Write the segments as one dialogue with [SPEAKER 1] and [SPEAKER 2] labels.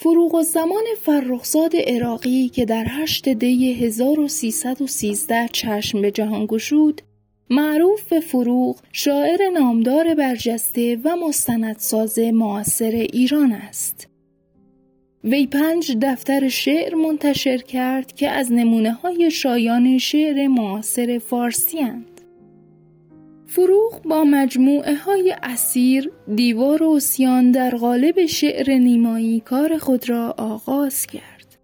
[SPEAKER 1] فروغ و زمان فرخزاد عراقی که در هشت دی 1313 چشم به جهان گشود معروف به فروغ شاعر نامدار برجسته و مستندساز معاصر ایران است. وی پنج دفتر شعر منتشر کرد که از نمونه های شایان شعر معاصر فارسی هند. فروغ با مجموعه های اسیر دیوار و سیان در قالب شعر نیمایی کار خود را آغاز کرد.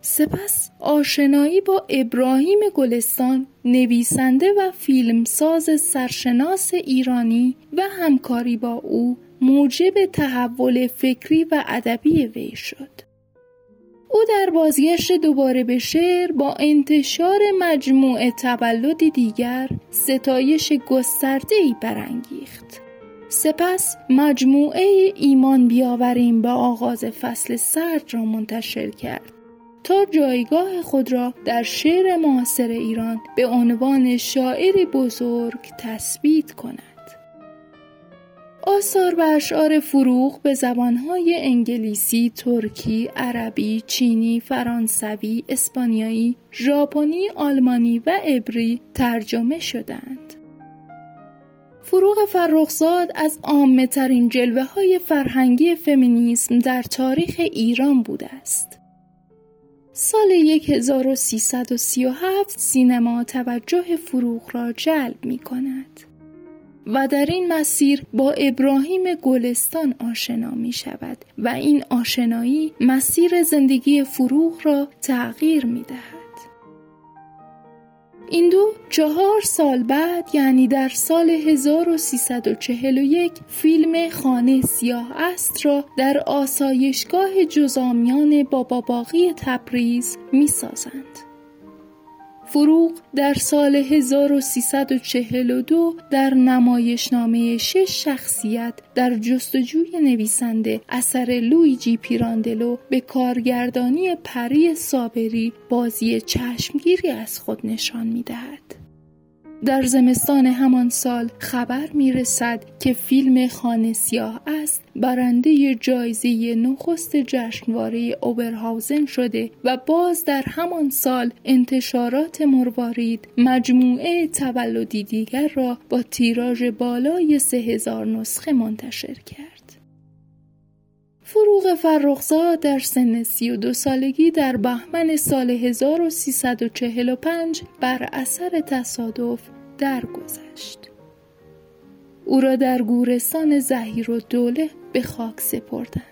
[SPEAKER 1] سپس آشنایی با ابراهیم گلستان نویسنده و فیلمساز سرشناس ایرانی و همکاری با او موجب تحول فکری و ادبی وی شد. بازگشت دوباره به شعر با انتشار مجموعه تولدی دیگر ستایش ای برانگیخت. سپس مجموعه ایمان بیاوریم به آغاز فصل سرد را منتشر کرد تا جایگاه خود را در شعر معاصر ایران به عنوان شاعری بزرگ تثبیت کند. آثار و اشعار فروغ به زبانهای انگلیسی، ترکی، عربی، چینی، فرانسوی، اسپانیایی، ژاپنی، آلمانی و عبری ترجمه شدند. فروغ فرخزاد از عامه ترین جلوه های فرهنگی فمینیسم در تاریخ ایران بوده است. سال 1337 سینما توجه فروغ را جلب می کند. و در این مسیر با ابراهیم گلستان آشنا می شود و این آشنایی مسیر زندگی فروغ را تغییر می دهد. این دو چهار سال بعد یعنی در سال 1341 فیلم خانه سیاه است را در آسایشگاه جزامیان بابا باقی تبریز می سازند. فروغ در سال 1342 در نمایشنامه شش شخصیت در جستجوی نویسنده اثر لویجی پیراندلو به کارگردانی پری صابری بازی چشمگیری از خود نشان می دهد. در زمستان همان سال خبر می رسد که فیلم خانه سیاه است برنده جایزه نخست جشنواره اوبرهاوزن شده و باز در همان سال انتشارات مروارید مجموعه تولدی دیگر را با تیراژ بالای سه نسخه منتشر کرد. فروغ فرخزاد در سن سی و دو سالگی در بهمن سال 1345 بر اثر تصادف درگذشت. او را در گورستان زهیر و دوله به خاک سپردند.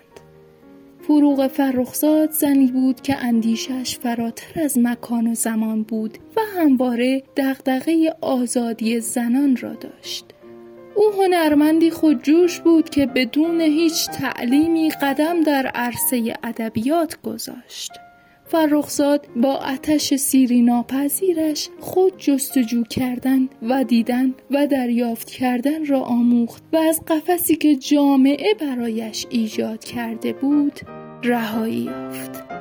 [SPEAKER 1] فروغ فرخزاد زنی بود که اندیشش فراتر از مکان و زمان بود و همواره دغدغه آزادی زنان را داشت. او هنرمندی خودجوش بود که بدون هیچ تعلیمی قدم در عرصه ادبیات گذاشت. فرخزاد با آتش سیری ناپذیرش خود جستجو کردن و دیدن و دریافت کردن را آموخت و از قفسی که جامعه برایش ایجاد کرده بود رهایی یافت.